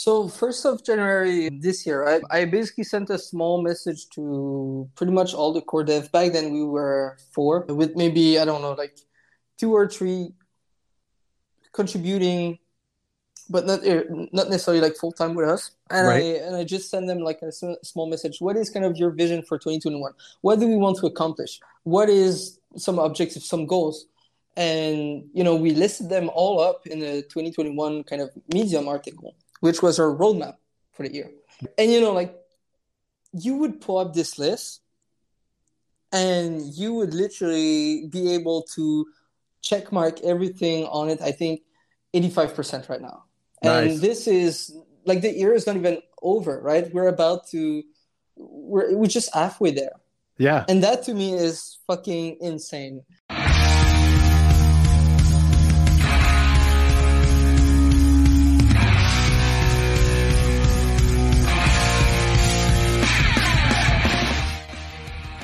So first of January this year, I, I basically sent a small message to pretty much all the core dev. Back then we were four, with maybe I don't know, like two or three contributing, but not uh, not necessarily like full time with us. And right. I and I just send them like a small message. What is kind of your vision for 2021? What do we want to accomplish? What is some objectives, some goals? And you know, we listed them all up in a 2021 kind of Medium article which was our roadmap for the year. And you know, like you would pull up this list and you would literally be able to check mark everything on it. I think 85% right now. Nice. And this is like the year is not even over, right? We're about to we're we're just halfway there. Yeah. And that to me is fucking insane.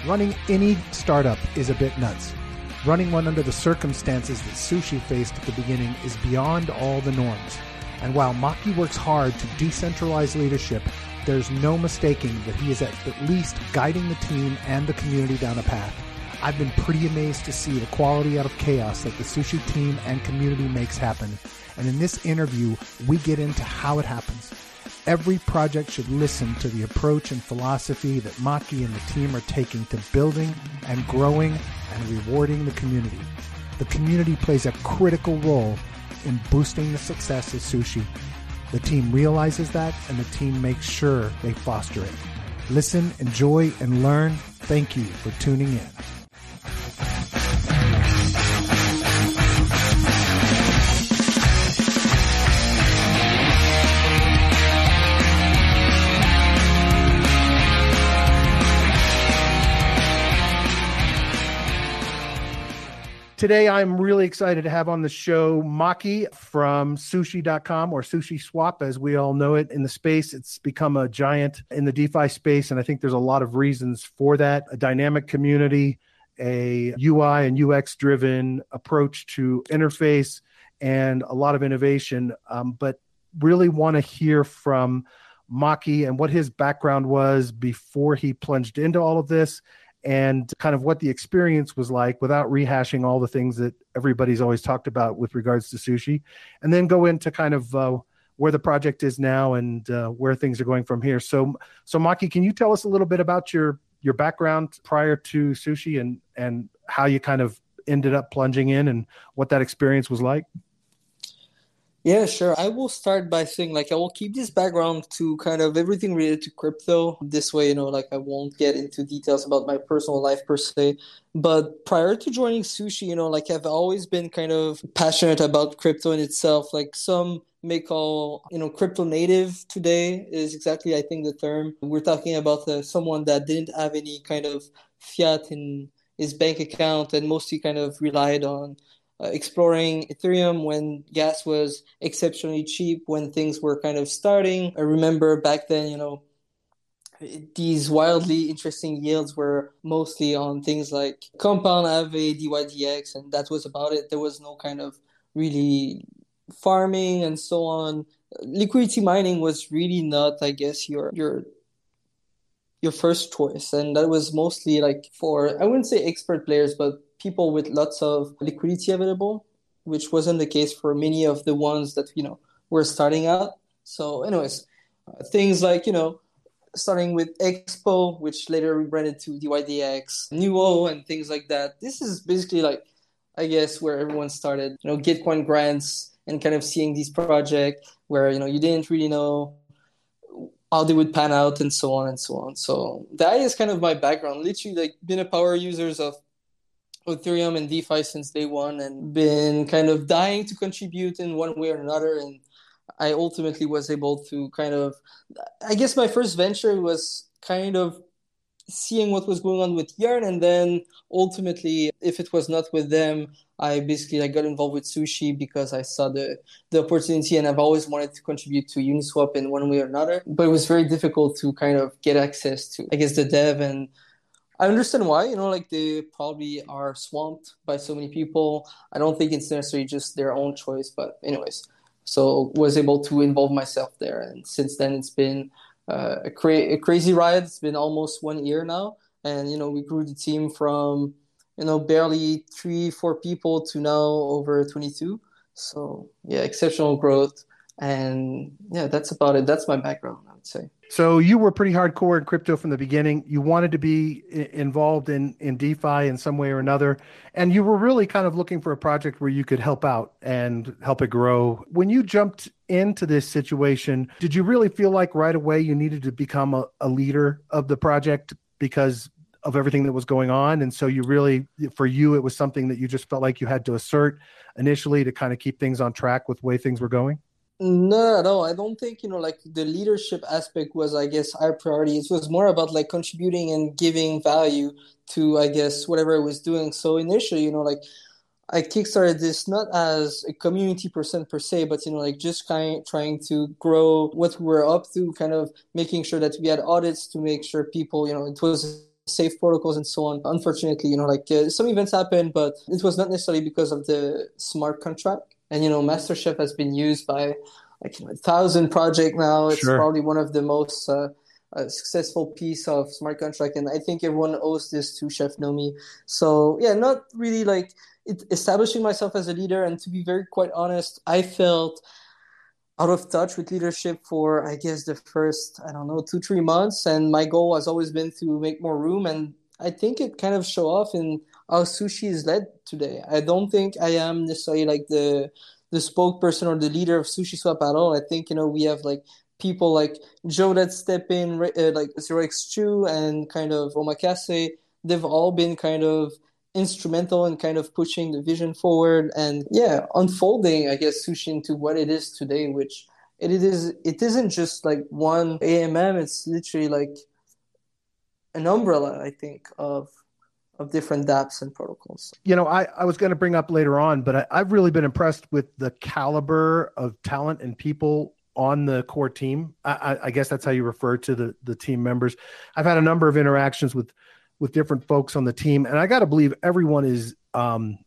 Running any startup is a bit nuts. Running one under the circumstances that Sushi faced at the beginning is beyond all the norms. And while Maki works hard to decentralize leadership, there's no mistaking that he is at, least guiding the team and the community down a path. I've been pretty amazed to see the quality out of chaos that the sushi team and community makes happen. And in this interview, we get into how it happens, Every project should listen to the approach and philosophy that Maki and the team are taking to building and growing and rewarding the community. The community plays a critical role in boosting the success of sushi. The team realizes that and the team makes sure they foster it. Listen, enjoy, and learn. Thank you for tuning in. Today, I'm really excited to have on the show Maki from sushi.com or Sushi Swap, as we all know it in the space. It's become a giant in the DeFi space, and I think there's a lot of reasons for that. A dynamic community, a UI and UX driven approach to interface, and a lot of innovation. Um, but really want to hear from Maki and what his background was before he plunged into all of this and kind of what the experience was like without rehashing all the things that everybody's always talked about with regards to sushi and then go into kind of uh, where the project is now and uh, where things are going from here. So so maki can you tell us a little bit about your your background prior to sushi and and how you kind of ended up plunging in and what that experience was like yeah, sure. I will start by saying like I will keep this background to kind of everything related to crypto. This way, you know, like I won't get into details about my personal life per se. But prior to joining sushi, you know, like I've always been kind of passionate about crypto in itself. Like some may call, you know, crypto native today is exactly I think the term. We're talking about uh, someone that didn't have any kind of fiat in his bank account and mostly kind of relied on uh, exploring Ethereum when gas was exceptionally cheap, when things were kind of starting. I remember back then, you know, these wildly interesting yields were mostly on things like Compound, Aave, DYDX, and that was about it. There was no kind of really farming and so on. Liquidity mining was really not, I guess, your your your first choice, and that was mostly like for I wouldn't say expert players, but people with lots of liquidity available, which wasn't the case for many of the ones that you know were starting out. So, anyways, uh, things like you know starting with Expo, which later rebranded to DYDX, Nuo, and things like that. This is basically like, I guess, where everyone started. You know, Gitcoin grants and kind of seeing these projects where you know you didn't really know how they would pan out and so on and so on. So that is kind of my background. Literally, like been a power users of Ethereum and DeFi since day one and been kind of dying to contribute in one way or another. And I ultimately was able to kind of, I guess my first venture was kind of seeing what was going on with Yearn. And then ultimately, if it was not with them, I basically I got involved with sushi because I saw the, the opportunity and I've always wanted to contribute to Uniswap in one way or another. But it was very difficult to kind of get access to, I guess, the dev and I understand why, you know, like they probably are swamped by so many people. I don't think it's necessarily just their own choice, but anyways, So was able to involve myself there, and since then it's been uh, a, cra- a crazy ride. It's been almost one year now, and you know we grew the team from you know barely three four people to now over 22 so yeah exceptional growth and yeah that's about it that's my background say. So you were pretty hardcore in crypto from the beginning. You wanted to be involved in in defi in some way or another and you were really kind of looking for a project where you could help out and help it grow. When you jumped into this situation did you really feel like right away you needed to become a, a leader of the project because of everything that was going on? And so you really for you it was something that you just felt like you had to assert initially to kind of keep things on track with the way things were going no no i don't think you know like the leadership aspect was i guess our priority it was more about like contributing and giving value to i guess whatever i was doing so initially you know like I kickstarted this not as a community person per se, but you know, like just kind of trying to grow what we were up to, kind of making sure that we had audits to make sure people, you know, it was safe protocols and so on. Unfortunately, you know, like uh, some events happened, but it was not necessarily because of the smart contract. And you know, MasterChef has been used by like you know, a thousand project now. It's sure. probably one of the most uh, uh, successful piece of smart contract, and I think everyone owes this to Chef Nomi. So yeah, not really like it, establishing myself as a leader, and to be very quite honest, I felt out of touch with leadership for I guess the first I don't know two three months, and my goal has always been to make more room, and I think it kind of show off in how sushi is led today. I don't think I am necessarily like the the spokesperson or the leader of Sushi Swap at all. I think you know we have like people like Joe that step in, uh, like Zero Chu and kind of Omakase. They've all been kind of instrumental in kind of pushing the vision forward and yeah unfolding i guess sushi into what it is today which it is it isn't just like one amm it's literally like an umbrella i think of of different dapps and protocols. You know i, I was going to bring up later on but I, i've really been impressed with the caliber of talent and people on the core team. I, I guess that's how you refer to the the team members. I've had a number of interactions with with different folks on the team, and I got to believe everyone is um,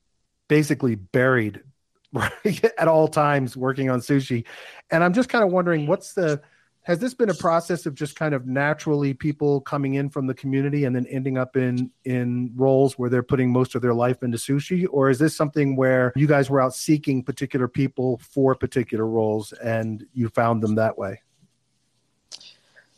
basically buried right, at all times working on sushi. And I'm just kind of wondering, what's the has this been a process of just kind of naturally people coming in from the community and then ending up in in roles where they're putting most of their life into sushi or is this something where you guys were out seeking particular people for particular roles and you found them that way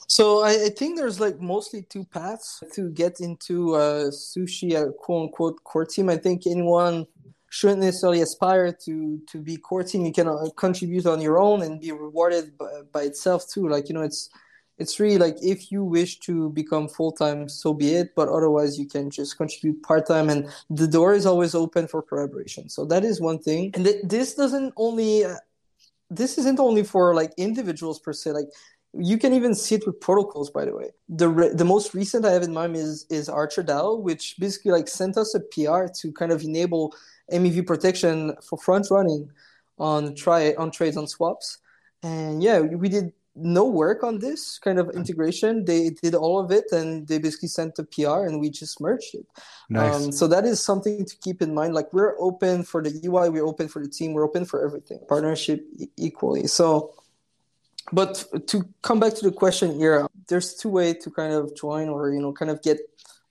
so I, I, think there's like mostly two paths to get into uh, sushi, quote unquote, core team. I think anyone shouldn't necessarily aspire to to be team. You can uh, contribute on your own and be rewarded by, by, itself too. Like you know, it's it's really like if you wish to become full time, so be it. But otherwise, you can just contribute part time, and the door is always open for collaboration. So that is one thing. And th- this doesn't only. Uh, this isn't only for like individuals per se like you can even see it with protocols by the way. The re- the most recent i have in mind is is archer dao which basically like sent us a pr to kind of enable mev protection for front running on try on trades on swaps. And yeah we did no work on this kind of integration. They did all of it and they basically sent a pr and we just merged it. Nice. Um, so that is something to keep in mind. Like we're open for the ui we're open for the team we're open for everything. Partnership equally. So but to come back to the question here, there's two ways to kind of join or you know kind of get,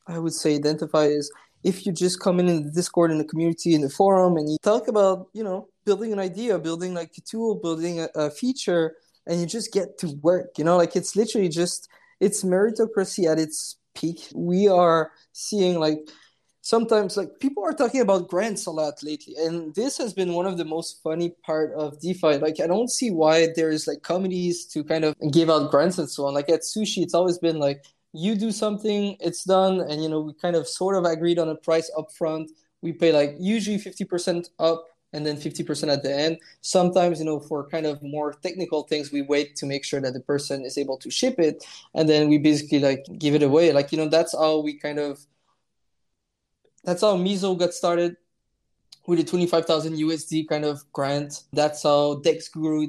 I would say, identify is if you just come in in the Discord in the community in the forum and you talk about you know building an idea, building like a tool, building a, a feature, and you just get to work. You know, like it's literally just it's meritocracy at its peak. We are seeing like sometimes like people are talking about grants a lot lately and this has been one of the most funny part of defi. Like i don't see why there's like committees to kind of give out grants and so on. Like at sushi it's always been like you do something it's done and you know we kind of sort of agreed on a price up front we pay like usually 50% up and then 50% at the end. Sometimes you know for kind of more technical things we wait to make sure that the person is able to ship it and then we basically like give it away. Like you know that's how we kind of that's how Miso got started with a 25,000 USD kind of grant. That's how Dex Guru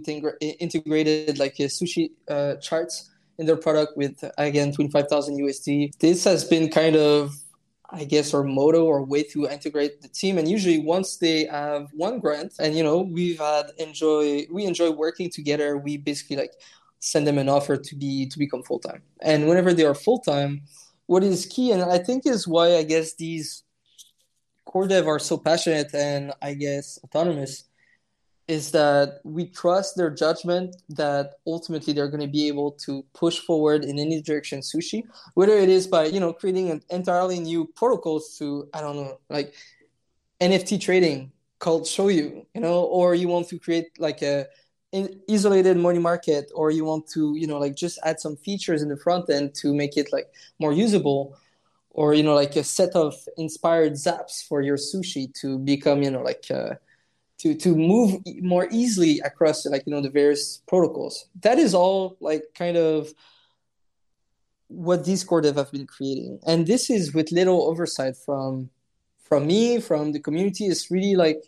integrated like a sushi uh, charts in their product with again 25,000 USD. This has been kind of I guess, our motto or way to integrate the team. And usually, once they have one grant, and you know, we've had enjoy, we enjoy working together. We basically like send them an offer to be to become full time. And whenever they are full time, what is key, and I think is why I guess these core dev are so passionate and I guess autonomous is that we trust their judgment that ultimately they're going to be able to push forward in any direction sushi whether it is by you know creating an entirely new protocols to i don't know like nft trading called shoyu you know or you want to create like a isolated money market or you want to you know like just add some features in the front end to make it like more usable or you know like a set of inspired zaps for your sushi to become you know like uh, to to move more easily across like you know the various protocols. That is all like kind of what core dev have been creating. And this is with little oversight from from me from the community. It's really like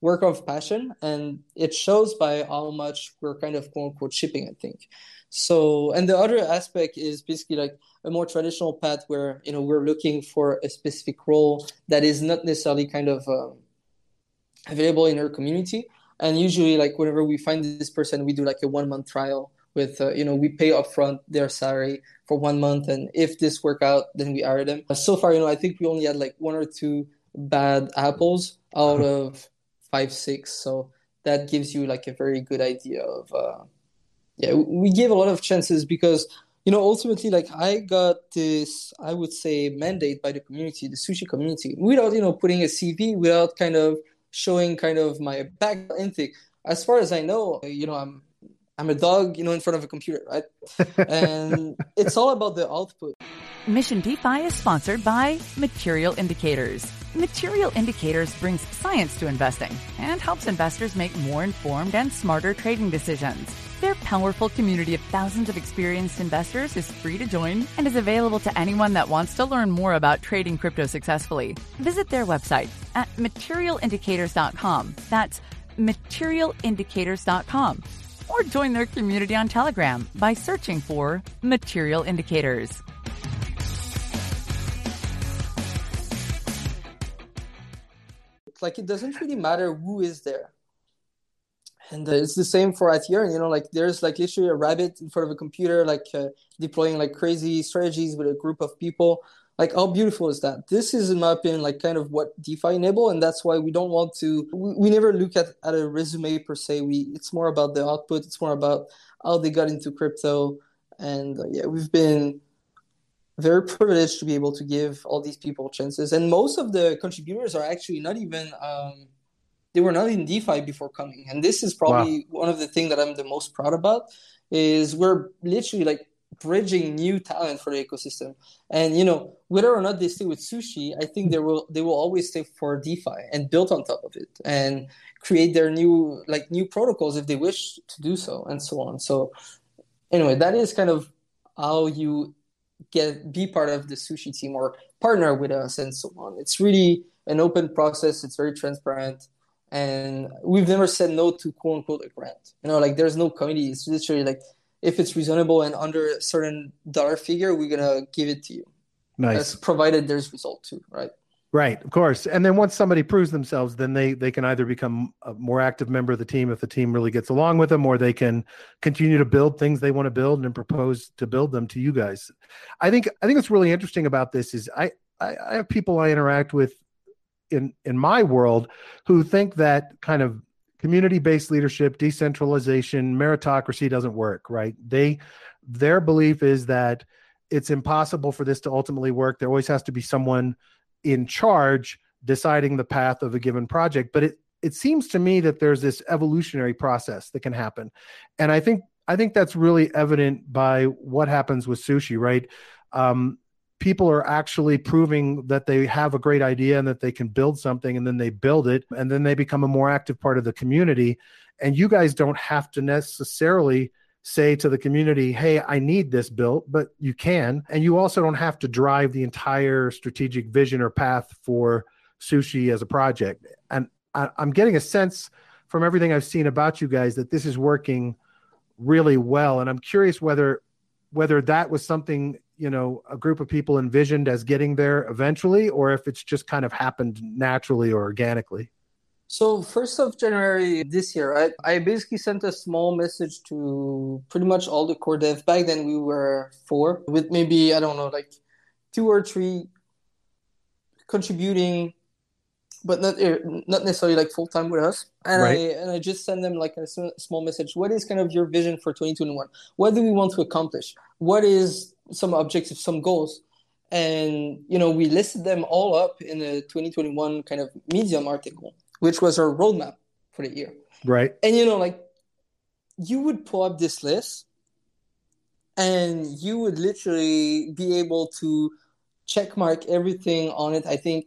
work of passion. And it shows by how much we're kind of quote unquote shipping i think. So and the other aspect is basically like a more traditional path where you know we're looking for a specific role that is not necessarily kind of um, available in our community. And usually like whenever we find this person we do like a one month trial with uh, you know we pay upfront their salary for one month. And if this work out then we hire them. So far you know i think we only had like one or two bad apples out of five six. So that gives you like a very good idea of uh, yeah we give a lot of chances because you know ultimately like i got this i would say mandate by the community the sushi community without you know putting a cv without kind of showing kind of my back intake. As far as I know, you know, I'm I'm a dog, you know, in front of a computer, right? and it's all about the output. Mission DeFi is sponsored by Material Indicators. Material Indicators brings science to investing and helps investors make more informed and smarter trading decisions. Their powerful community of thousands of experienced investors is free to join and is available to anyone that wants to learn more about trading crypto successfully. Visit their website at materialindicators.com. That's materialindicators.com. Or join their community on Telegram by searching for Material Indicators. Like it doesn't really matter who is there and uh, it's the same for Ethereum. You know, like there's like literally a rabbit in front of a computer, like uh, deploying like crazy strategies with a group of people. Like, how beautiful is that? This is, in my opinion, like kind of what DeFi enable, and that's why we don't want to. We, we never look at, at a resume per se. We it's more about the output. It's more about how they got into crypto, and uh, yeah, we've been very privileged to be able to give all these people chances. And most of the contributors are actually not even. Um, they were not in DeFi before coming. And this is probably wow. one of the things that I'm the most proud about is we're literally like bridging new talent for the ecosystem. And you know, whether or not they stay with sushi, I think they will they will always stay for DeFi and build on top of it and create their new like new protocols if they wish to do so and so on. So anyway, that is kind of how you get be part of the sushi team or partner with us and so on. It's really an open process, it's very transparent and we've never said no to quote unquote a grant. You know, like there's no committee. It's literally like if it's reasonable and under a certain dollar figure, we're gonna give it to you. Nice. provided there's result too, right? Right, of course. And then once somebody proves themselves, then they they can either become a more active member of the team if the team really gets along with them, or they can continue to build things they want to build and propose to build them to you guys. I think I think what's really interesting about this is I I, I have people I interact with in in my world who think that kind of community-based leadership, decentralization, meritocracy doesn't work, right? They their belief is that it's impossible for this to ultimately work. There always has to be someone in charge deciding the path of a given project, but it it seems to me that there's this evolutionary process that can happen. And I think I think that's really evident by what happens with sushi, right? Um, people are actually proving that they have a great idea and that they can build something and then they build it and then they become a more active part of the community. And you guys don't have to necessarily say to the community hey i need this built but you can. And you also don't have to drive the entire strategic vision or path for sushi as a project. And I, i'm getting a sense from everything i've seen about you guys that this is working really well. And i'm curious whether whether that was something you know a group of people envisioned as getting there eventually or if it's just kind of happened naturally or organically so first of January this year, I, I basically sent a small message to pretty much all the core dev. Back then we were four, with maybe I don't know, like two or three contributing, but not uh, not necessarily like full time with us. And right. I and I just send them like a small message. What is kind of your vision for 2021? What do we want to accomplish? What is some objectives, some goals? And you know, we listed them all up in a 2021 kind of Medium article which was our roadmap for the year. Right. And you know, like you would pull up this list and you would literally be able to check mark everything on it. I think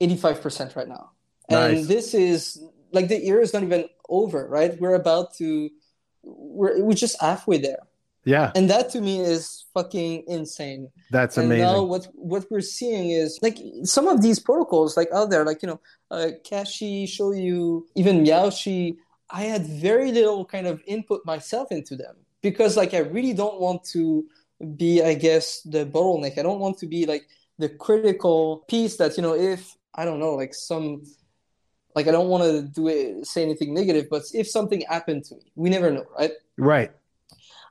85% right now. Nice. And this is like the year is not even over, right? We're about to we're we're just halfway there. Yeah. And that to me is fucking insane. That's and amazing. Now what what we're seeing is like some of these protocols like out there, like you know, uh, Kashi, Shoyu, even Meowshi, I had very little kind of input myself into them because like I really don't want to be, I guess, the bottleneck. I don't want to be like the critical piece that, you know, if I don't know, like some like I don't want to do it say anything negative, but if something happened to me, we never know, right? Right.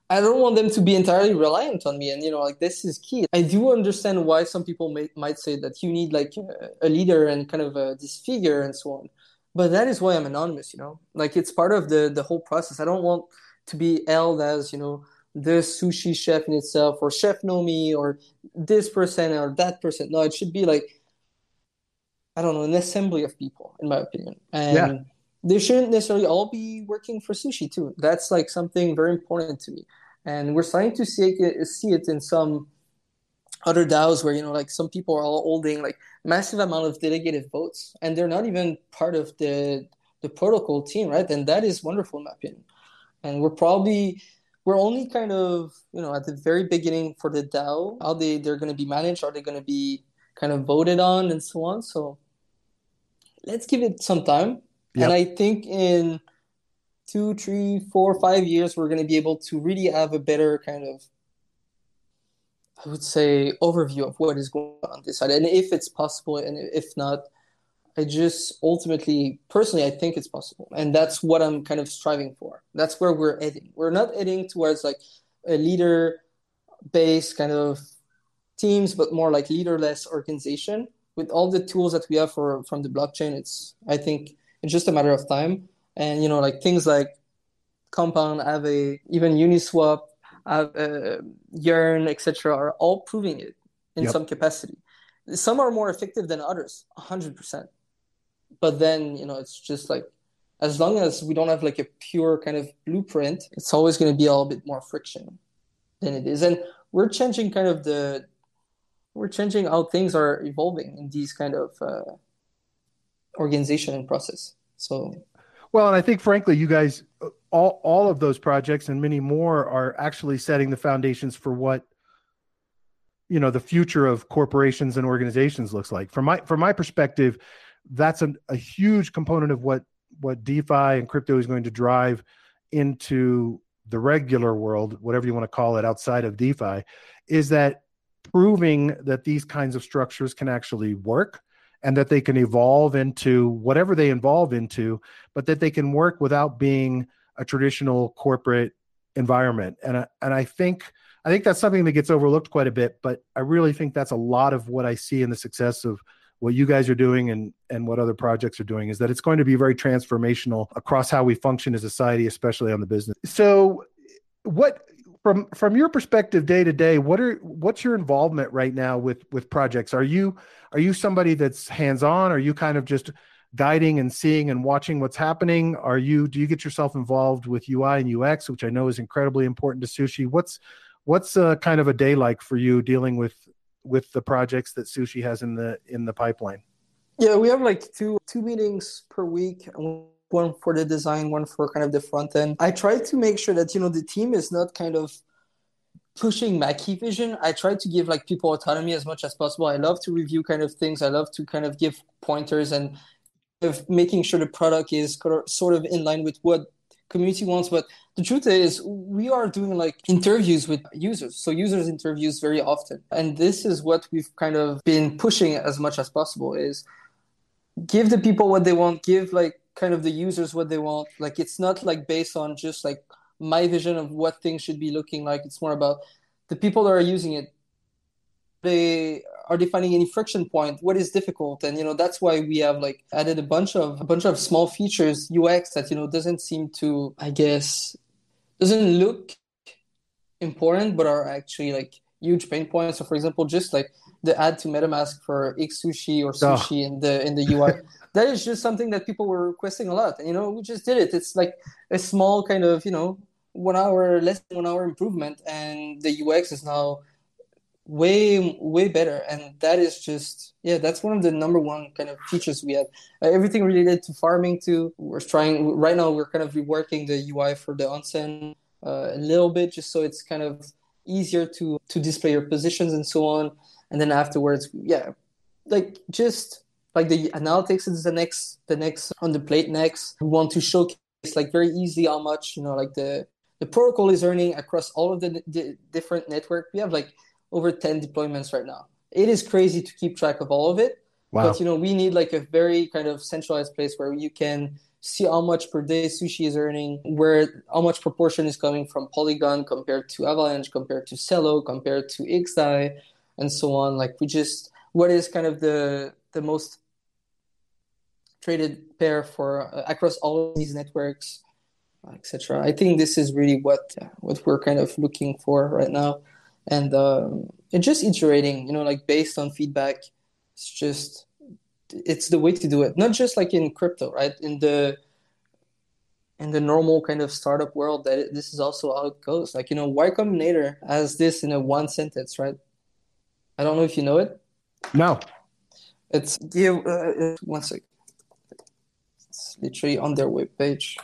I don't want them to be entirely reliant on me. And, you know, like this is key. I do understand why some people may, might say that you need like a leader and kind of a, this figure and so on. But that is why I'm anonymous, you know, like it's part of the, the whole process. I don't want to be held as, you know, the sushi chef in itself or chef Nomi or this person or that person. No, it should be like, I don't know, an assembly of people, in my opinion. And yeah. They shouldn't necessarily all be working for sushi too. That's like something very important to me. And we're starting to see it, see it in some other DAOs where you know like some people are all holding like massive amount of delegated votes and they're not even part of the the protocol team right? And that is wonderful in my opinion. And we're probably we're only kind of you know at the very beginning for the DAO how they they're going to be managed are they going to be kind of voted on and so on. So let's give it some time yep. and I think in two, three, four, five years, we're going to be able to really have a better kind of, I would say, overview of what is going on this side, and if it's possible, and if not, I just ultimately, personally, I think it's possible, and that's what I'm kind of striving for. That's where we're heading. We're not heading towards like a leader-based kind of teams, but more like leaderless organization with all the tools that we have for from the blockchain. It's I think it's just a matter of time. And you know like things like compound Aave even uniswap uh, yearn etc are all proving it in yep. some capacity. Some are more effective than others 100% but then you know it's just like as long as we don't have like a pure kind of blueprint it's always going to be a little bit more friction than it is. And we're changing kind of the we're changing how things are evolving in these kind of uh, organization and process so well, and I think frankly, you guys, all all of those projects and many more are actually setting the foundations for what you know the future of corporations and organizations looks like. From my from my perspective, that's a, a huge component of what what DeFi and crypto is going to drive into the regular world, whatever you want to call it, outside of DeFi, is that proving that these kinds of structures can actually work and that they can evolve into whatever they evolve into, but that they can work without being a traditional corporate environment. And I, and I think I think that's something that gets overlooked quite a bit, but I really think that's a lot of what I see in the success of what you guys are doing and and what other projects are doing is that it's going to be very transformational across how we function as a society, especially on the business. So what from from your perspective day to day what are what's your involvement right now with with projects? Are you are you somebody that's hands on are you kind of just guiding and seeing and watching what's happening? Are you do you get yourself involved with ui and ux which i know is incredibly important to sushi? What's what's uh, kind of a day like for you dealing with with the projects that sushi has in the in the pipeline? Yeah we have like two two meetings per week one for the design, one for kind of the front end. I try to make sure that you know the team is not kind of pushing my key vision. I try to give like people autonomy as much as possible. I love to review kind of things. I love to kind of give pointers and of making sure the product is sort of in line with what community wants. But the truth is, we are doing like interviews with users. So users interviews very often, and this is what we've kind of been pushing as much as possible. Is give the people what they want. Give like kind of the users what they want. Like it's not like based on just like my vision of what things should be looking like. It's more about the people that are using it. They are defining any friction point what is difficult and you know that's why we have like added a bunch of a bunch of small features ux that you know doesn't seem to i guess doesn't look important but are actually like huge pain points. So for example just like the add to metamask for xsushi or sushi oh. in the in the ui that is just something that people were requesting a lot and you know we just did it. It's like a small kind of you know one hour less than one hour improvement and the ux is now way way better and that is just yeah that's one of the number one kind of features we have. Uh, everything related to farming too. We're trying right now we're kind of reworking the ui for the onsen uh, a little bit just so it's kind of easier to to display your positions and so on and then afterwards yeah like just like the analytics is the next the next on the plate next we want to showcase like very easily how much you know like the the protocol is earning across all of the, the different network we have like over 10 deployments right now. It is crazy to keep track of all of it. Wow. But you know, we need like a very kind of centralized place where you can see how much per day sushi is earning, where how much proportion is coming from Polygon compared to Avalanche, compared to Celo, compared to XDAI, and so on. Like we just what is kind of the the most traded pair for uh, across all of these networks, etc. I think this is really what what we're kind of looking for right now and um, it's just iterating you know like based on feedback it's just it's the way to do it not just like in crypto right in the in the normal kind of startup world that it, this is also how it goes like you know y combinator has this in a one sentence right i don't know if you know it no it's give uh, one sec it's literally on their webpage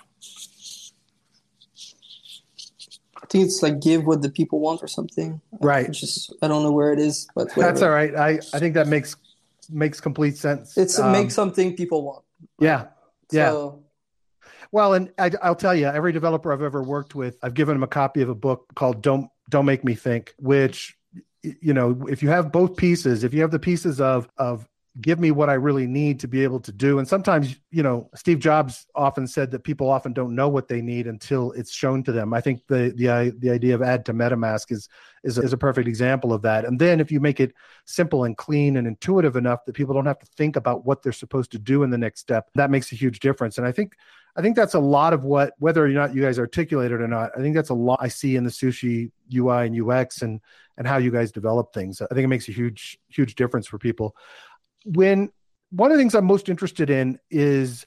I think it's like give what the people want or something. Right. I just I don't know where it is, but whatever. that's all right. I I think that makes makes complete sense. It's um, make something people want. Yeah. Yeah. So, well, and I, I'll tell you, every developer I've ever worked with, I've given them a copy of a book called "Don't Don't Make Me Think," which you know, if you have both pieces, if you have the pieces of of give me what I really need to be able to do. And sometimes, you know, Steve Jobs often said that people often don't know what they need until it's shown to them. I think the the the idea of add to MetaMask is is a, is a perfect example of that. And then if you make it simple and clean and intuitive enough that people don't have to think about what they're supposed to do in the next step, that makes a huge difference. And I think I think that's a lot of what whether or not you guys articulate it or not. I think that's a lot I see in the sushi UI and UX and and how you guys develop things. I think it makes a huge huge difference for people when one of the things I'm most interested in is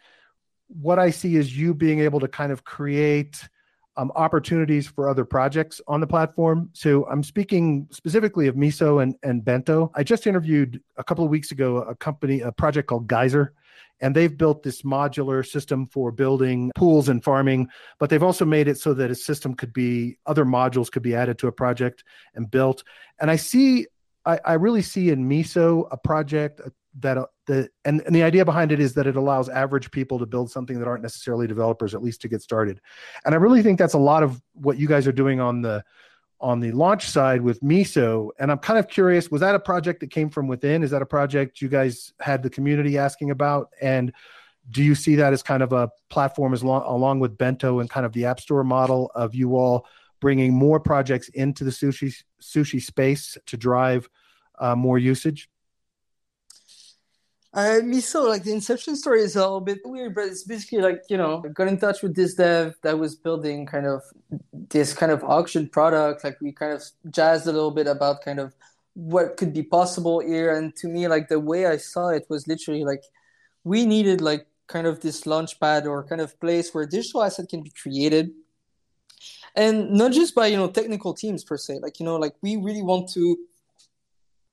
what I see is you being able to kind of create um, opportunities for other projects on the platform. So I'm speaking specifically of Miso and, and Bento. I just interviewed a couple of weeks ago a company, a project called Geyser, and they've built this modular system for building pools and farming, but they've also made it so that a system could be, other modules could be added to a project and built. And I see I, I, really see in Miso a project, that uh, the and, and the idea behind it is that it allows average people to build something that aren't necessarily developers at least to get started. And i really think that's a lot of what you guys are doing on the on the launch side with miso. And i'm kind of curious was that a project that came from within? Is that a project you guys had the community asking about? And do you see that as kind of a platform as long along with bento and kind of the app store model of you all bringing more projects into the sushi sushi space to drive uh, more usage uh, Miso, like the inception story is a little bit weird, but it's basically like, you know, I got in touch with this dev that was building kind of this kind of auction product. Like we kind of jazzed a little bit about kind of what could be possible here. And to me, like the way I saw it was literally like we needed like kind of this launch pad or kind of place where digital asset can be created. And not just by, you know, technical teams per se. Like, you know, like we really want to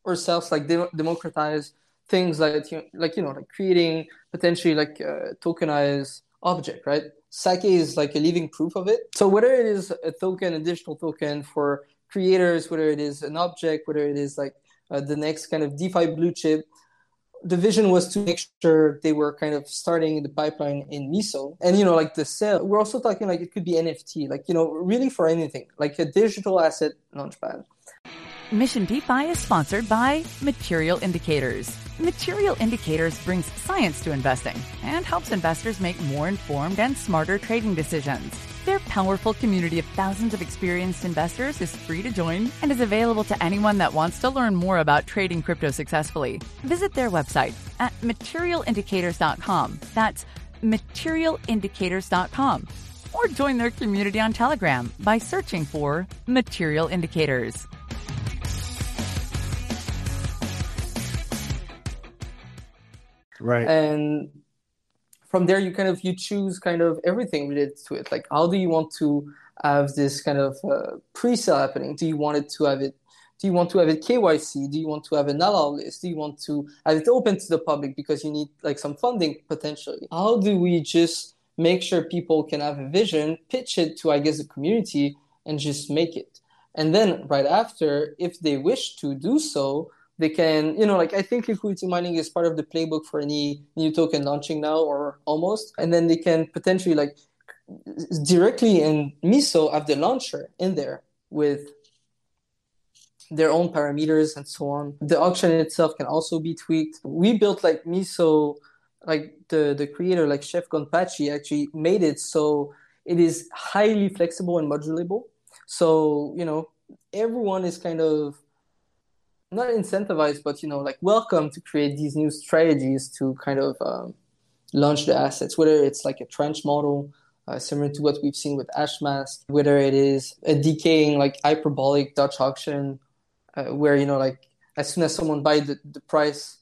ourselves like de- democratize things like like you know like creating potentially like a tokenized object right sake is like a living proof of it so whether it is a token a digital token for creators whether it is an object whether it is like uh, the next kind of defi blue chip the vision was to make sure they were kind of starting the pipeline in Miso. And, you know, like the sale, we're also talking like it could be NFT, like, you know, really for anything, like a digital asset launchpad. Mission DeFi is sponsored by Material Indicators. Material Indicators brings science to investing and helps investors make more informed and smarter trading decisions. Their powerful community of thousands of experienced investors is free to join and is available to anyone that wants to learn more about trading crypto successfully. Visit their website at materialindicators.com. That's materialindicators.com. Or join their community on Telegram by searching for Material Indicators. Right. And from there, you kind of you choose kind of everything related to it. Like, how do you want to have this kind of uh, pre-sale happening? Do you want it to have it? Do you want to have it KYC? Do you want to have an allow list? Do you want to have it open to the public because you need like some funding potentially? How do we just make sure people can have a vision, pitch it to I guess the community, and just make it? And then right after, if they wish to do so, they can, you know, like I think liquidity mining is part of the playbook for any new token launching now or almost. And then they can potentially like directly in Miso have the launcher in there with their own parameters and so on. The auction itself can also be tweaked. We built like Miso, like the, the creator, like Chef Gonpachi actually made it so it is highly flexible and modulable. So, you know, everyone is kind of not incentivized, but you know, like welcome to create these new strategies to kind of um, launch the assets, whether it's like a trench model, uh, similar to what we've seen with Hashmask, whether it is a decaying like hyperbolic Dutch auction, uh, where you know, like as soon as someone buys the, the price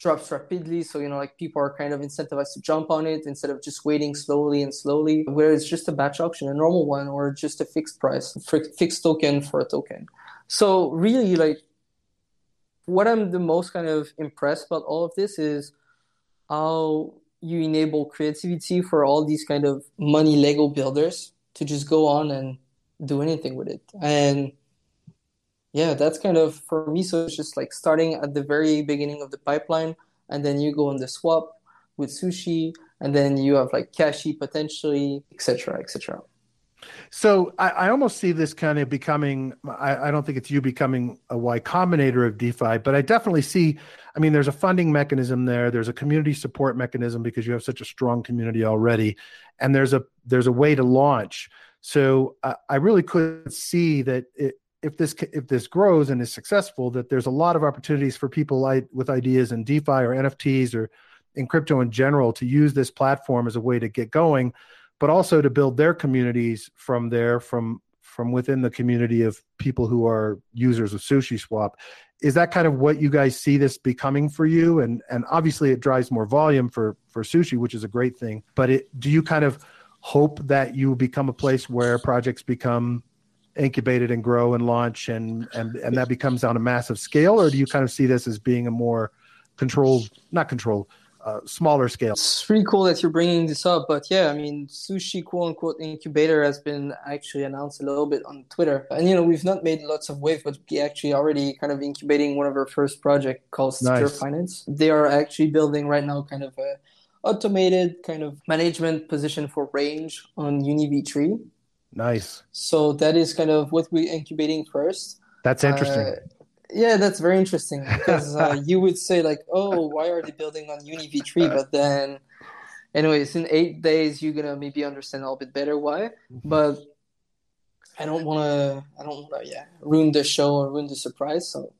drops rapidly, so you know, like people are kind of incentivized to jump on it instead of just waiting slowly and slowly. Where it's just a batch auction, a normal one, or just a fixed price, fixed token for a token. So really, like what I'm the most kind of impressed about all of this is how you enable creativity for all these kind of money Lego builders to just go on and do anything with it. And yeah, that's kind of for me. So it's just like starting at the very beginning of the pipeline, and then you go on the swap with sushi, and then you have like Kashi potentially, etc., etc. So I, I, almost see this kind of becoming. I, I, don't think it's you becoming a Y Combinator of DeFi, but I definitely see. I mean, there's a funding mechanism there. There's a community support mechanism because you have such a strong community already, and there's a there's a way to launch. So uh, I really could see that it, if this if this grows and is successful, that there's a lot of opportunities for people with ideas in DeFi or NFTs or in crypto in general to use this platform as a way to get going but also to build their communities from there from from within the community of people who are users of sushi swap. Is that kind of what you guys see this becoming for you? And and obviously it drives more volume for for sushi which is a great thing but it do you kind of hope that you become a place where projects become incubated and grow and launch and and and that becomes on a massive scale? Or do you kind of see this as being a more controlled not controlled uh, smaller scale. It's pretty cool that you're bringing this up, but yeah, I mean, Sushi quote unquote incubator has been actually announced a little bit on Twitter, and you know we've not made lots of wave, but we actually already kind of incubating one of our first project called Steer nice. Finance. They are actually building right now kind of a automated kind of management position for range on UniV3. Nice. So that is kind of what we're incubating first. That's interesting. Uh, yeah, that's very interesting because uh, you would say like, "Oh, why are they building on Uni v3?" But then, anyways, in eight days, you're gonna maybe understand a little bit better why. Mm-hmm. But I don't want to. I don't want to. Yeah, ruin the show or ruin the surprise. So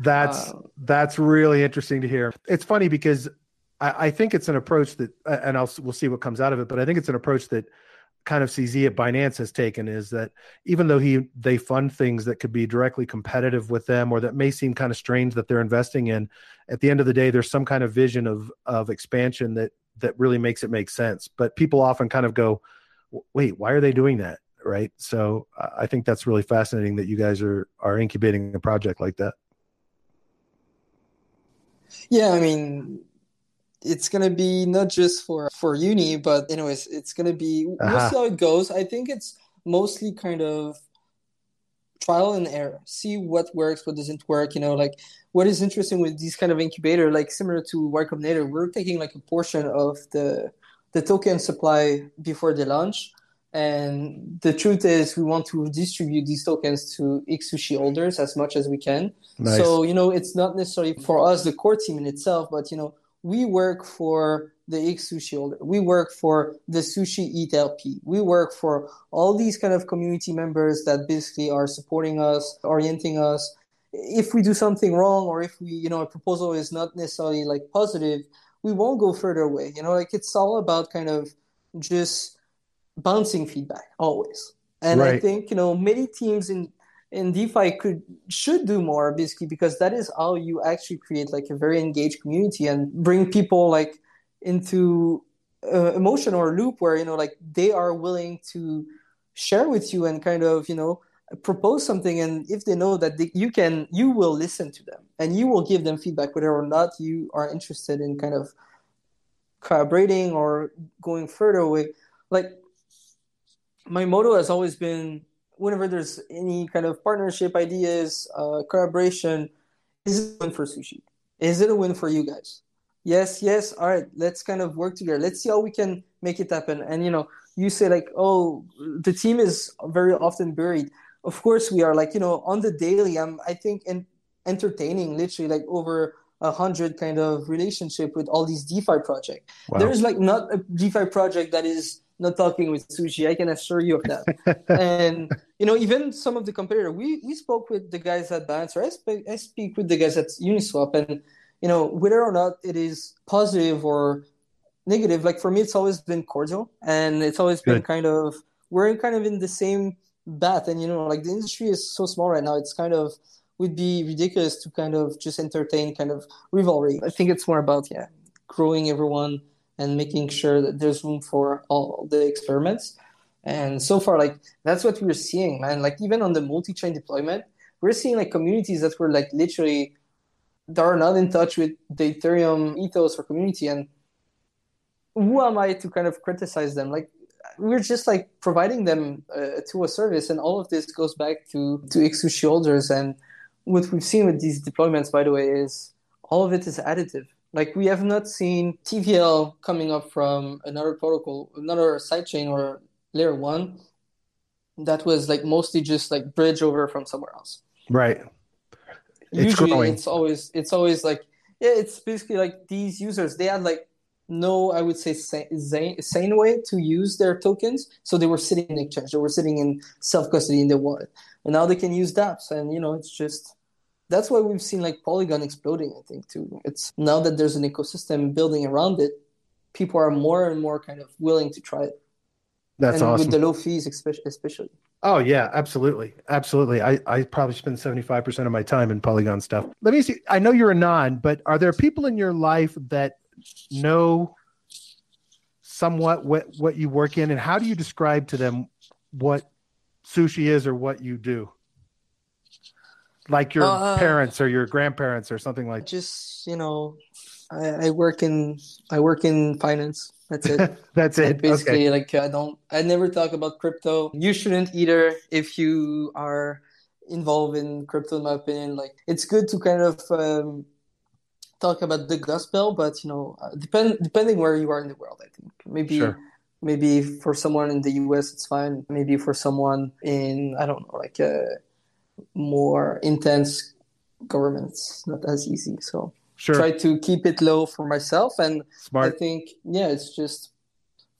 that's um, that's really interesting to hear. It's funny because I, I think it's an approach that, and I'll we'll see what comes out of it. But I think it's an approach that kind of CZ at Binance has taken is that even though he they fund things that could be directly competitive with them or that may seem kind of strange that they're investing in, at the end of the day, there's some kind of vision of of expansion that that really makes it make sense. But people often kind of go, wait, why are they doing that? Right. So I think that's really fascinating that you guys are are incubating a project like that. Yeah, I mean, it's gonna be not just for for uni, but anyways, it's gonna be uh-huh. we'll see how it goes. I think it's mostly kind of trial and error see what works what doesn't work you know like what is interesting with these kind of incubator like similar to y combinator we're taking like a portion of the the token supply before the launch and the truth is we want to distribute these tokens to xsushi holders as much as we can nice. so you know it's not necessarily for us the core team in itself but you know we work for the xsushi holder. We work for the Sushi ETH LP. We work for all these kind of community members that basically are supporting us, orienting us. If we do something wrong or if we, you know, a proposal is not necessarily like positive, we won't go further away. You know, like it's all about kind of just bouncing feedback always. And right. I think, you know, many teams in in DeFi could should do more basically because that is how you actually create like a very engaged community and bring people like into uh, emotion or loop where you know like they are willing to share with you and kind of you know propose something. And if they know that they, you can you will listen to them and you will give them feedback whether or not you are interested in kind of collaborating or going further away like my motto has always been whenever there's any kind of partnership ideas uh, collaboration is it a win for sushi? Is it a win for you guys? Yes yes all right let's kind of work together. Let's see how we can make it happen. And you know you say like oh the team is very often buried. Of course we are like you know on the daily i'm i think in entertaining literally like over a hundred kind of relationship with all these defi project. Wow. there's like not a defi project that is not talking with sushi i can assure you of that and you know even some of the competitor we we spoke with the guys at Balancer. I, sp- I speak with the guys at uniswap and you know, whether or not it is positive or negative, like for me, it's always been cordial and it's always Good. been kind of, we're kind of in the same bath. And, you know, like the industry is so small right now, it's kind of, would be ridiculous to kind of just entertain kind of rivalry. I think it's more about, yeah, growing everyone and making sure that there's room for all the experiments. And so far, like that's what we're seeing, man. Like even on the multi-chain deployment, we're seeing like communities that were like literally that are not in touch with the Ethereum ethos or community. And who am I to kind of criticize them? Like we're just like providing them uh, to a service, and all of this goes back to to XSushi shoulders. And what we've seen with these deployments, by the way, is all of it is additive. Like we have not seen TVL coming up from another protocol, another sidechain or layer one that was like mostly just like bridge over from somewhere else. Right. It's usually growing. it's always it's always like yeah it's basically like these users they had like no i would say sane, sane way to use their tokens. So they were sitting in exchange. They were sitting in self-custody in the wallet. And now they can use dapps. And you know it's just that's why we've seen like polygon exploding i think too it's now that there's an ecosystem building around it people are more and more kind of willing to try it that's and awesome with the low fees especially Oh yeah, absolutely, absolutely. I, I probably spend seventy five percent of my time in Polygon stuff. Let me see. I know you're a non, but are there people in your life that know somewhat what what you work in, and how do you describe to them what sushi is or what you do? Like your uh, parents or your grandparents or something like. Just you know, I, I work in I work in finance. That's it. That's it. basically, okay. like I don't, I never talk about crypto. You shouldn't either if you are involved in crypto. In my opinion, like it's good to kind of um, talk about the gospel, but you know, uh, depend depending where you are in the world. I think maybe. Sure. Maybe for someone in the US, it's fine. Maybe for someone in, I don't know, like a more intense governments. not as easy. So Sure. Try to keep it low for myself, and Smart. I think yeah, it's just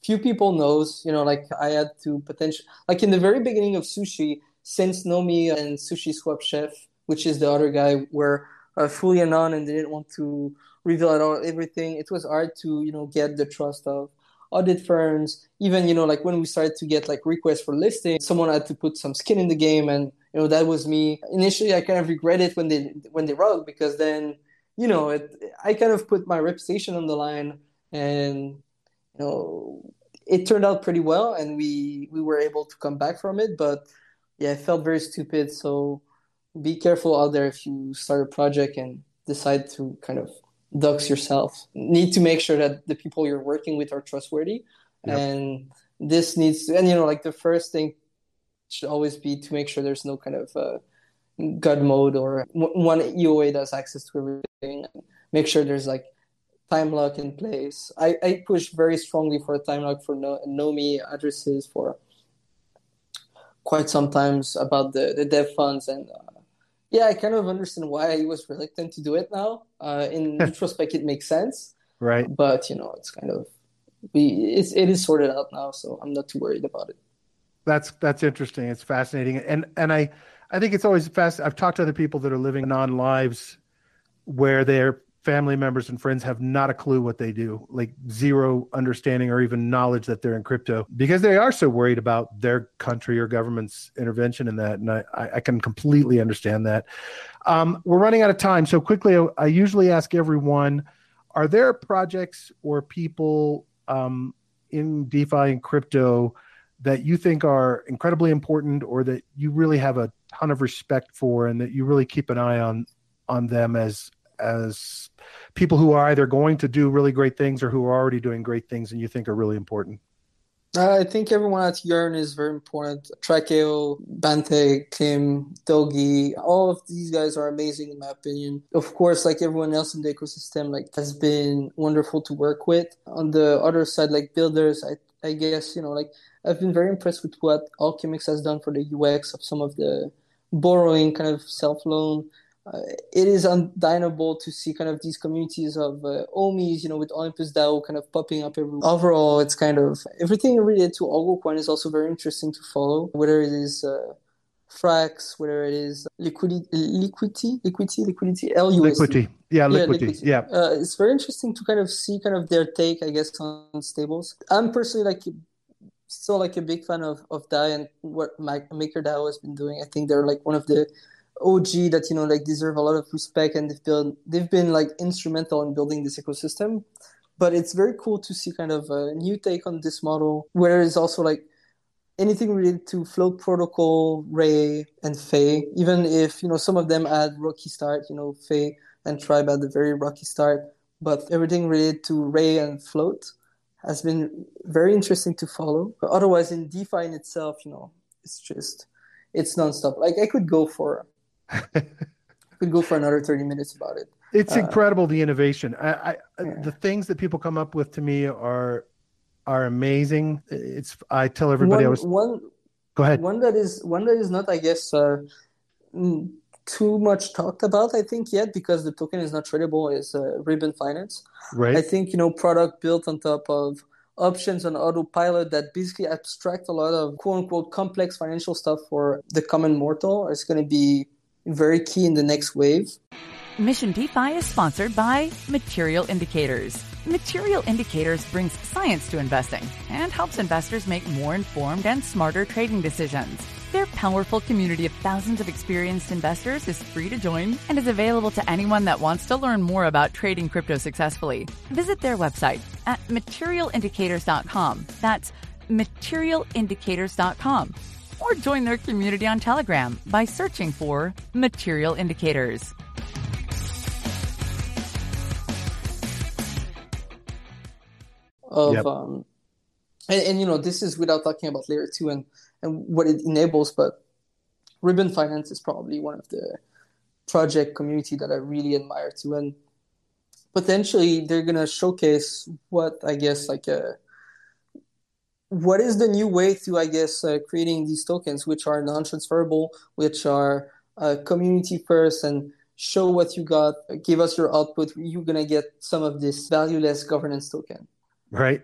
few people knows. You know, like I had to potential like in the very beginning of sushi, since Nomi and Sushi Swap Chef, which is the other guy, were uh, fully anon and they didn't want to reveal at all everything. It was hard to you know get the trust of audit firms. Even you know like when we started to get like requests for listing, someone had to put some skin in the game, and you know that was me. Initially, I kind of regret it when they when they rug because then you know, it, I kind of put my reputation on the line, and you know, it turned out pretty well, and we we were able to come back from it. But yeah, I felt very stupid. So be careful out there if you start a project and decide to kind of dox yourself. Need to make sure that the people you're working with are trustworthy, yep. and this needs to, and you know, like the first thing should always be to make sure there's no kind of uh, God mode or one EOA does access to everything. Make sure there's like time lock in place. I, I push very strongly for a time lock for no, Nomi addresses for quite sometimes about the, the dev funds and uh, yeah, I kind of understand why he was reluctant to do it now. Uh, in retrospect, it makes sense, right? But you know, it's kind of we it's it is sorted out now, so I'm not too worried about it. That's that's interesting. It's fascinating, and and I I think it's always fast. I've talked to other people that are living non lives where their family members and friends have not a clue what they do, like zero understanding or even knowledge that they're in crypto because they are so worried about their country or government's intervention in that. And I, I can completely understand that. Um, we're running out of time. So quickly, I usually ask everyone are there projects or people um, in DeFi and crypto that you think are incredibly important or that you really have a ton of respect for and that you really keep an eye on on them as as people who are either going to do really great things or who are already doing great things and you think are really important? Uh, I think everyone at Yearn is very important. Trakeo, Banteg, Kim, Dogi, all of these guys are amazing in my opinion. Of course, like everyone else in the ecosystem, like has been wonderful to work with. On the other side, like builders, I I guess, you know, like I've been very impressed with what Alchemix has done for the UX of some of the borrowing kind of self loan uh, it is undeniable to see kind of these communities of uh, Ohmies, you know, with Olympus DAO kind of popping up everywhere. Overall, it's kind of everything related to Algocoin is also very interesting to follow, whether it is uh, Frax, whether it is Liquity, Liquity, Liquity, Liquity, LUSD. Liquity, yeah, Liquity, yeah. yeah. Uh, it's very interesting to kind of see kind of their take, I guess, on stables. I'm personally like still like a big fan of of DAI and what MakerDAO has been doing. I think they're like one of the OG that you know like deserve a lot of respect and they've built they've been like instrumental in building this ecosystem. But it's very cool to see kind of a new take on this model where it's also like anything related to float protocol, RAI and Fei, even if you know some of them had rocky start, you know, Fei and Tribe had a very rocky start, but everything related to RAI and float has been very interesting to follow. But otherwise in DeFi in itself, you know, it's just it's nonstop. Like I could go for could go for another 30 minutes about it. It's uh, incredible the innovation. I, I yeah. the things that people come up with to me are are amazing. It's I tell everybody one, I was one go ahead. One that is one that is not I guess uh, mm, too much talked about I think yet because the token is not tradable is uh, Ribbon Finance. Right. I think you know product built on top of options on autopilot that basically abstract a lot of quote unquote complex financial stuff for the common mortal is going to be very key in the next wave. Mission DeFi is sponsored by Material Indicators. Material Indicators brings science to investing and helps investors make more informed and smarter trading decisions. Their powerful community of thousands of experienced investors is free to join and is available to anyone that wants to learn more about trading crypto successfully. Visit their website at materialindicators.com. That's materialindicators.com or join their community on Telegram by searching for Material Indicators. Of yep. um, and, and, you know this is without talking about layer two and and what it enables, but Ribbon Finance is probably one of the project community that I really admire too, and potentially they're gonna showcase what I guess like a what is the new way to, I guess, uh, creating these tokens, which are non-transferable, which are uh, community first, and show what you got, give us your output. You're gonna get some of this valueless governance token. Right.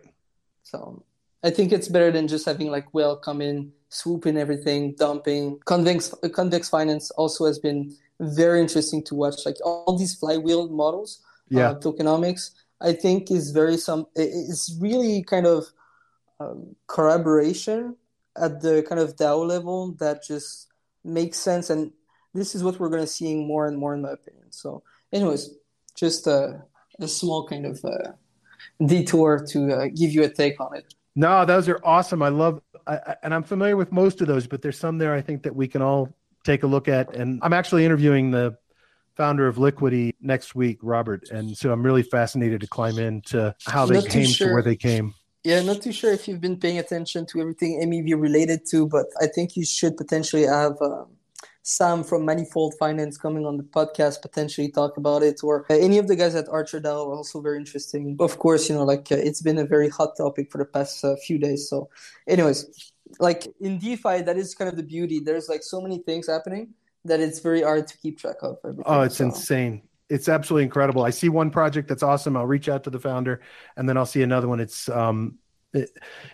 So I think it's better than just having like well come in, swoop in everything, dumping. Convex Convex Finance also has been very interesting to watch. Like all these flywheel models, yeah, uh, tokenomics. I think is very some. It's really kind of um, collaboration at the kind of DAO level that just makes sense. And this is what we're going to see more and more, in my opinion. So, anyways, just a, a small kind of uh, detour to uh, give you a take on it. No, those are awesome. I love, I, and I'm familiar with most of those, but there's some there I think that we can all take a look at. And I'm actually interviewing the founder of Liquity next week, Robert, and so I'm really fascinated to climb into how they came sure. to where they came Yeah, not too sure if you've been paying attention to everything MEV related to, but I think you should potentially have um, Sam from Manifold Finance coming on the podcast, potentially talk about it, or uh, any of the guys at Archer DAO are also very interesting. Of course, you know, like uh, it's been a very hot topic for the past uh, few days. So, anyways, like in DeFi, that is kind of the beauty. There's like so many things happening that it's very hard to keep track of. Oh, it's so. insane. It's absolutely incredible. I see one project that's awesome. I'll reach out to the founder, and then I'll see another one. It's um, it,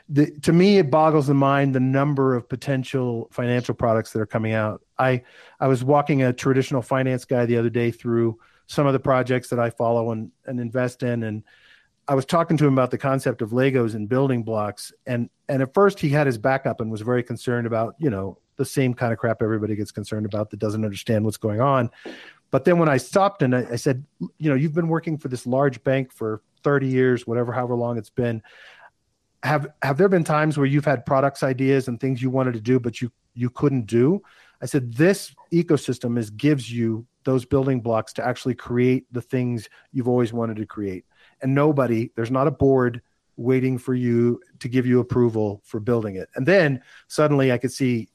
the, to me, it boggles the mind the number of potential financial products that are coming out. I I was walking a traditional finance guy the other day through some of the projects that I follow and, and invest in, and I was talking to him about the concept of Legos and building blocks, and and at first he had his back up and was very concerned about you know the same kind of crap everybody gets concerned about that doesn't understand what's going on. But then when I stopped and I, I said, you know, you've been working for this large bank for 30 years, whatever, however long it's been. Have have there been times where you've had products ideas and things you wanted to do but you you couldn't do? I said this ecosystem is gives you those building blocks to actually create the things you've always wanted to create. And nobody there's not a board waiting for you to give you approval for building it. And then suddenly i could see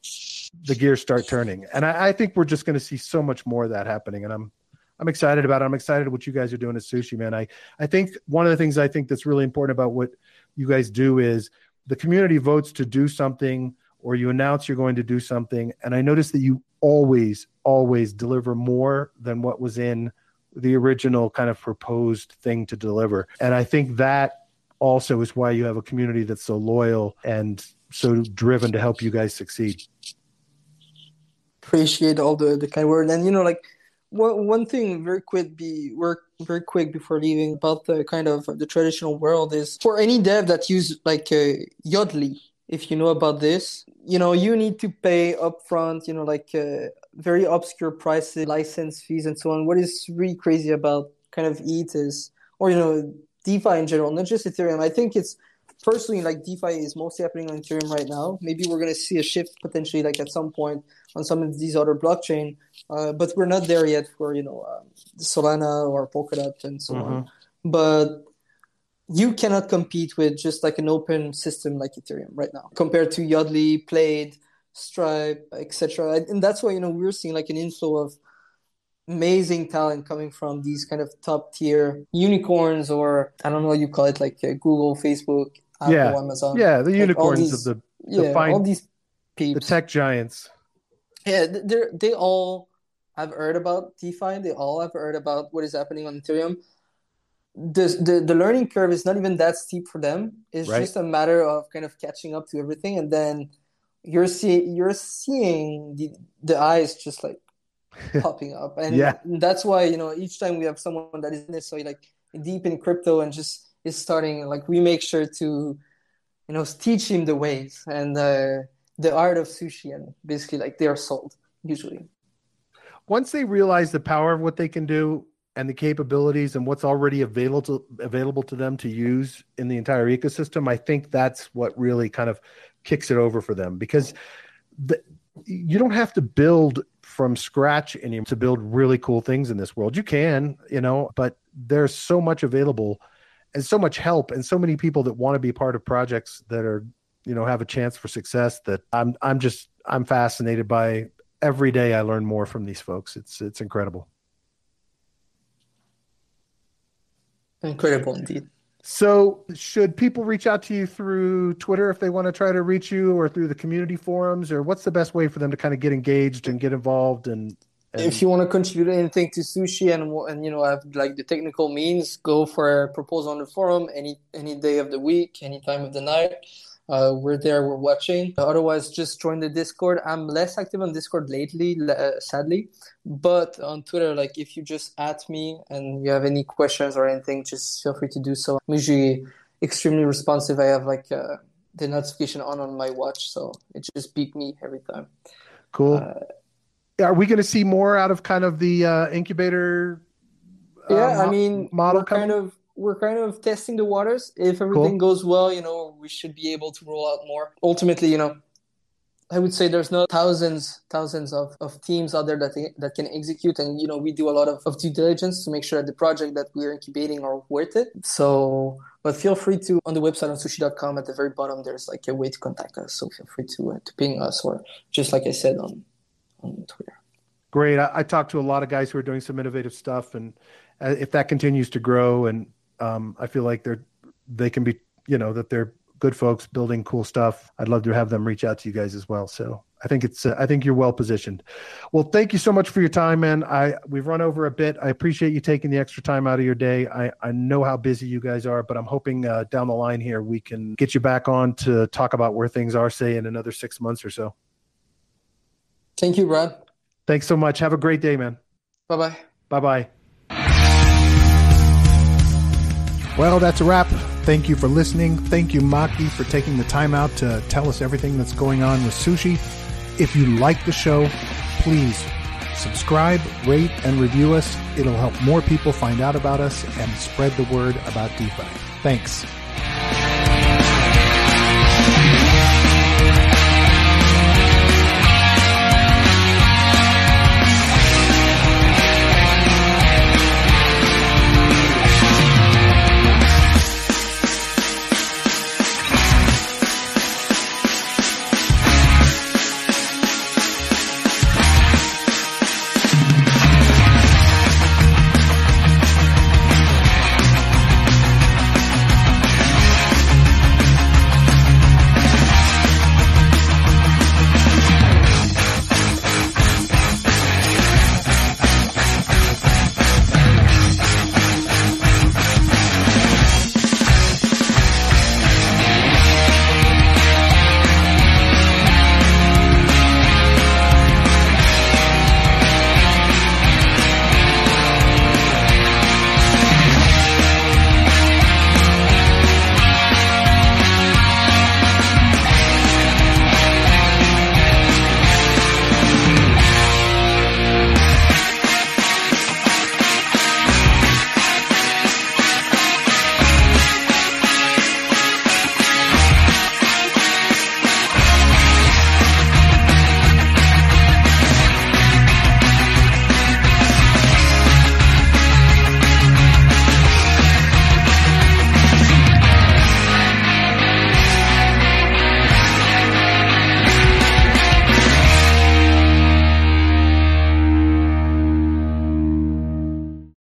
the gears start turning. And i, I think we're just going to see so much more of that happening. And i'm i'm excited about it. I'm excited what you guys are doing at sushi man. I i think one of the things i think that's really important about what you guys do is the community votes to do something or you announce you're going to do something. And i notice that you always always deliver more than what was in the original kind of proposed thing to deliver. And i think that also is why you have a community that's so loyal and so driven to help you guys succeed appreciate all the the kind word and you know like one, one thing very quick be work very quick before leaving about the kind of the traditional world is for any dev that use like uh, Yodlee if you know about this you know you need to pay upfront you know like uh, very obscure prices license fees and so on. What is really crazy about kind of ETH is or you know defi in general not just ethereum. I think it's personally like defi is mostly happening on ethereum right now. Maybe we're going to see a shift potentially like at some point on some of these other blockchain uh, but we're not there yet for you know um, solana or polkadot and so mm-hmm. on but you cannot compete with just like an open system like ethereum right now compared to yodlee plaid stripe etc and that's why you know we're seeing like an inflow of amazing talent coming from these kind of top tier unicorns or i don't know what you call it like uh, google facebook Apple, yeah. Amazon. Yeah, the unicorns these, of the, the yeah, fine, all these peeps. the tech giants. Yeah, they they all have heard about DeFi. They all have heard about what is happening on Ethereum. The, the, the learning curve is not even that steep for them. It's right. just a matter of kind of catching up to everything, and then you're seeing you're seeing the the eyes just like popping up, and yeah. that's why you know each time we have someone that isn't necessarily like deep in crypto and just is starting like we make sure to you know teach him the ways and uh, the art of sushi and basically like they are sold usually. Once they realize the power of what they can do and the capabilities and what's already available to, available to them to use in the entire ecosystem i think that's what really kind of kicks it over for them because the, you don't have to build from scratch anymore to build really cool things in this world. You can you know but there's so much available and so much help and so many people that want to be part of projects that are you know have a chance for success that i'm i'm just i'm fascinated by. Every day i learn more from these folks. It's it's incredible. Incredible indeed. So should people reach out to you through twitter if they want to try to reach you or through the community forums or what's the best way for them to kind of get engaged and get involved and and if you want to contribute anything to sushi and and you know I have like the technical means, go for a proposal on the forum any any day of the week, any time of the night. Uh, we're there, we're watching. Otherwise, just join the Discord. I'm less active on Discord lately, uh, sadly, but on Twitter, like if you just at me and you have any questions or anything, just feel free to do so. I'm usually extremely responsive. I have like uh, the notification on on my watch, so it just beep me every time. Cool. Are we going to see more out of kind of the uh, incubator? Uh, yeah, I mean, model we're kind of we're kind of testing the waters. If everything cool. goes well, you know, we should be able to roll out more. Ultimately, you know, I would say there's no thousands, thousands of, of teams out there that that can execute, and you know we do a lot of, of due diligence to make sure that the project that we're incubating are worth it. So, but feel free to on the website on sushi.com at the very bottom. There's like a way to contact us, so feel free to uh, to ping us or just like I said on on Twitter. Great. I, I talked to a lot of guys who are doing some innovative stuff, and uh, if that continues to grow, and um, I feel like they're they can be you know that they're good folks building cool stuff. I'd love to have them reach out to you guys as well. So I think it's uh, I think you're well positioned. Well, thank you so much for your time, man. I we've run over a bit. I appreciate you taking the extra time out of your day. I I know how busy you guys are, but I'm hoping uh, down the line here we can get you back on to talk about where things are, say in another six months or so. Thank you, Brad. Thanks so much. Have a great day, man. Bye bye. Bye bye. Well, that's a wrap. Thank you for listening. Thank you, Maki, for taking the time out to tell us everything that's going on with sushi. If you like the show, please subscribe, rate, and review us. It'll help more people find out about us and spread the word about DeFi. Thanks.